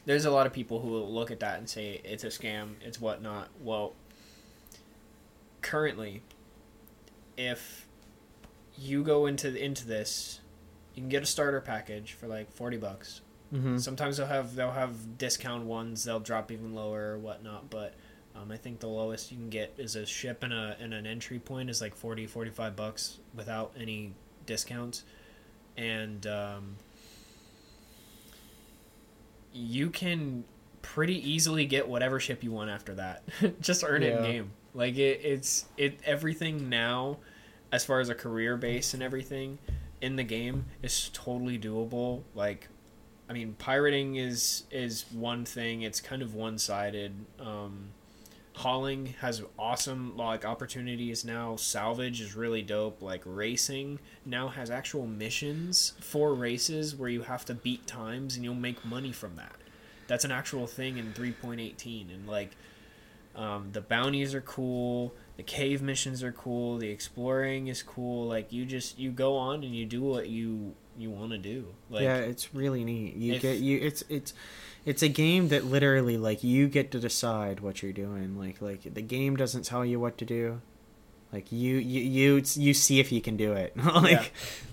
there's a lot of people who will look at that and say it's a scam, it's whatnot. Well, currently, if you go into into this, you can get a starter package for like forty bucks. hmm Sometimes they'll have they'll have discount ones. They'll drop even lower or whatnot. But um, I think the lowest you can get is a ship and a and an entry point is like 40, 45 bucks without any discounts, and um, you can pretty easily get whatever ship you want after that. [LAUGHS] Just earn it in game. Like it, it's it everything now, as far as a career base and everything in the game is totally doable. Like, I mean, pirating is is one thing. It's kind of one sided. Um, hauling has awesome like opportunities now. Salvage is really dope. Like racing now has actual missions for races where you have to beat times and you'll make money from that. That's an actual thing in 3.18 and like um, the bounties are cool the cave missions are cool the exploring is cool like you just you go on and you do what you you want to do like yeah, it's really neat. You if- get you. It's it's it's a game that literally like you get to decide what you're doing. Like like the game doesn't tell you what to do. Like you you you you see if you can do it. [LAUGHS] like Yeah.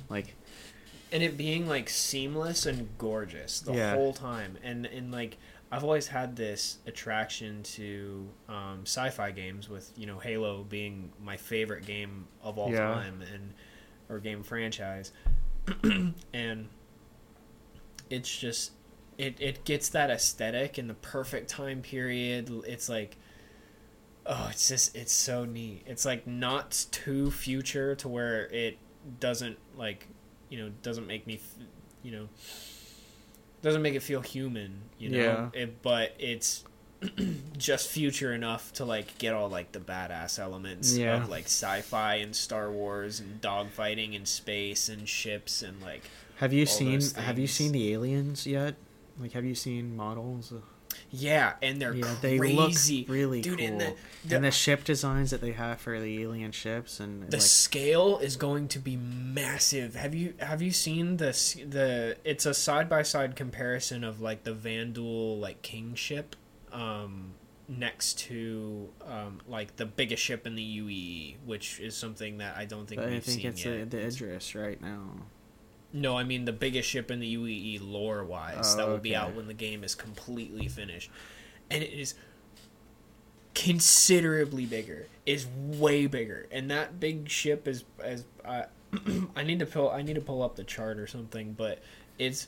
like and it being like seamless and gorgeous the Yeah. whole time and and like i've always had this attraction to um, sci-fi games with you know halo being my favorite game of all Yeah. time and or game franchise [CLEARS THROAT] and it's just it, it gets that aesthetic in the perfect time period it's like oh it's just it's so neat it's like not too future to where it doesn't like you know doesn't make me you know doesn't make it feel human you know Yeah. it, but it's [CLEARS THROAT] just future enough to like get all like the badass elements Yeah. of like sci-fi and Star Wars and dogfighting and space and ships and like have you seen have you seen the aliens yet? Like have you seen models? yeah and they're yeah, they crazy look really dude cool. and the, the, and the ship designs that they have for the alien ships and the like scale is going to be massive. Have you have you seen this the it's a side by side comparison of like the Vanduul like kingship um next to um like the biggest ship in the UE, which is something that I don't think I we've think seen it's yet. the, the Idris right now. No, I mean the biggest ship in the UEE lore wise that Oh, will be out when the game is completely finished. And it is considerably bigger. Is way bigger. And that big ship is as uh, [CLEARS THROAT] I need to pull I need to pull up the chart or something, but it's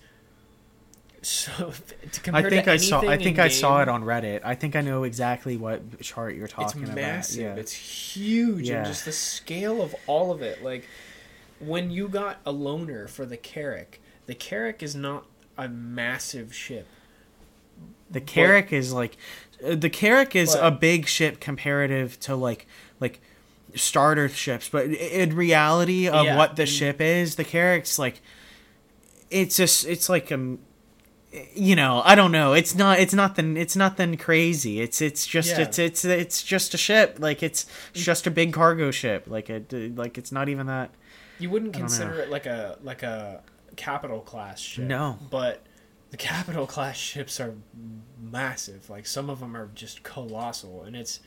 so to compare I think to I saw. I think in I saw it on Reddit. I think I know exactly what chart you're It's talking about. massive. Yeah. It's huge, Yeah. and just the scale of all of it. Like when you got a loaner for the Carrack, the Carrack is not a massive ship. The Carrack is like uh, the Carrack is But- a big ship comparative to like like starter ships, but in reality of Yeah, what the mm. ship is, the Carrack's like it's just it's like um you know i don't know it's not it's nothing it's nothing crazy it's it's just Yeah. it's it's it's just a ship like it's just a big cargo ship like it like it's not even that You wouldn't consider it like a like a capital class ship. No. But the capital class ships are massive. Like some of them are just colossal, and it's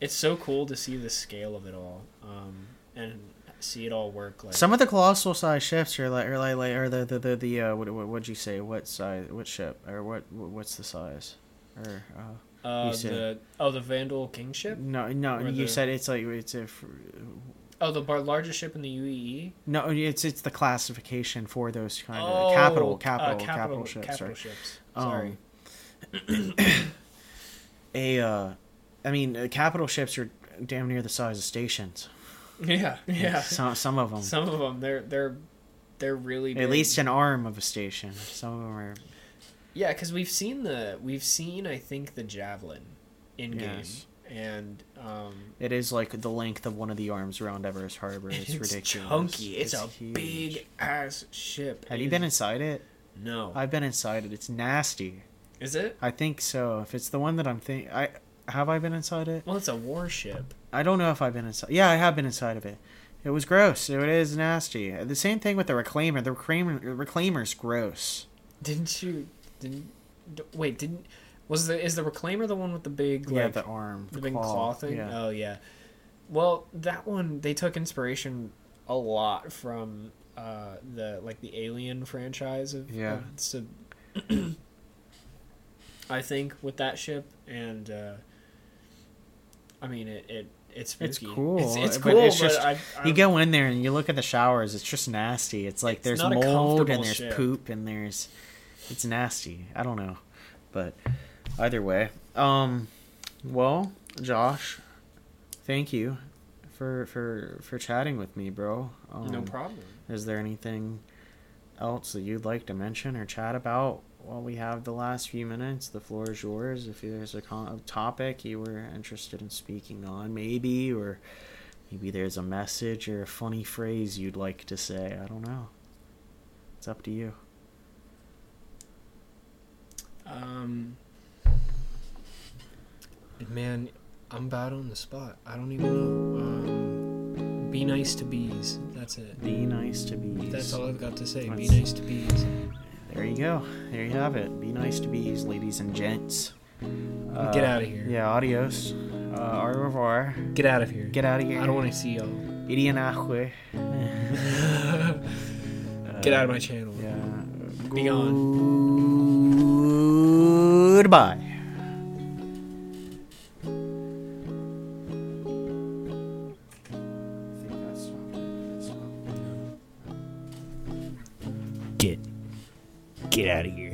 it's so cool to see the scale of it all, um, and see it all work. Like some of the colossal size ships are like are like, like are the the the, the uh what, what what'd you say what size what ship or what what's the size or uh uh, the oh the Vanduul King ship. no no Or you the- said it's like it's a Oh, the bar- largest ship in the? UEE. no it's it's the classification for those kind Oh, of capital uh, capital capital ships capital sorry. ships. Um, [COUGHS] a uh i mean uh, capital ships are damn near the size of stations [LAUGHS] yeah, yeah. some, some of them Some of them, they're they're they're really big. at least an arm of a station some of them are Yeah, because we've seen the we've seen I think the javelin in game, Yes. And um, it is like the length of one of the arms around Everus Harbor it's, it's, ridiculous chunky. It's, a huge. big ass ship. have It you is- been inside it No. i've been inside it it's nasty Is it? i think so if it's the one that i'm think i have i been inside it Well, it's a warship. i don't know if i've been inside yeah i have been inside of it it was gross it is nasty the same thing with the reclaimer the reclaimer reclaimer's gross Didn't you? Didn't wait? Didn't was the is the reclaimer the one with the big yeah like the arm the big claw thing? yeah. Oh yeah. Well, that one they took inspiration a lot from uh, the like the Alien franchise of Yeah. of so, [CLEARS THROAT] I think with that ship and uh, I mean it, it it's It's cool, It's, it's but cool, it's but just- I, I, You go in there and you look at the showers. It's just nasty. It's like It's there's mold and there's ship. poop and there's it's nasty. I don't know, but either way, um, well, Josh, thank you for for for chatting with me, bro. Um, no problem. Is there anything else that you'd like to mention or chat about while we have the last few minutes? The floor is yours. If there's a, con- a topic you were interested in speaking on, maybe, or maybe there's a message or a funny phrase you'd like to say. I don't know. It's up to you. Um, man, I'm bad on the spot. I don't even know. Um, be nice to bees. That's it. Be nice to bees. That's all I've got to say. Be nice to bees. There you go. There you have it. Be nice to bees, ladies and gents. Uh, Get out of here. Yeah, adios. Uh, au revoir. Get out of here. Get out of here. I don't want to see y'all. Idianahue. [LAUGHS] Get out of my channel. Yeah. Be gone. Goodbye. Get out of here.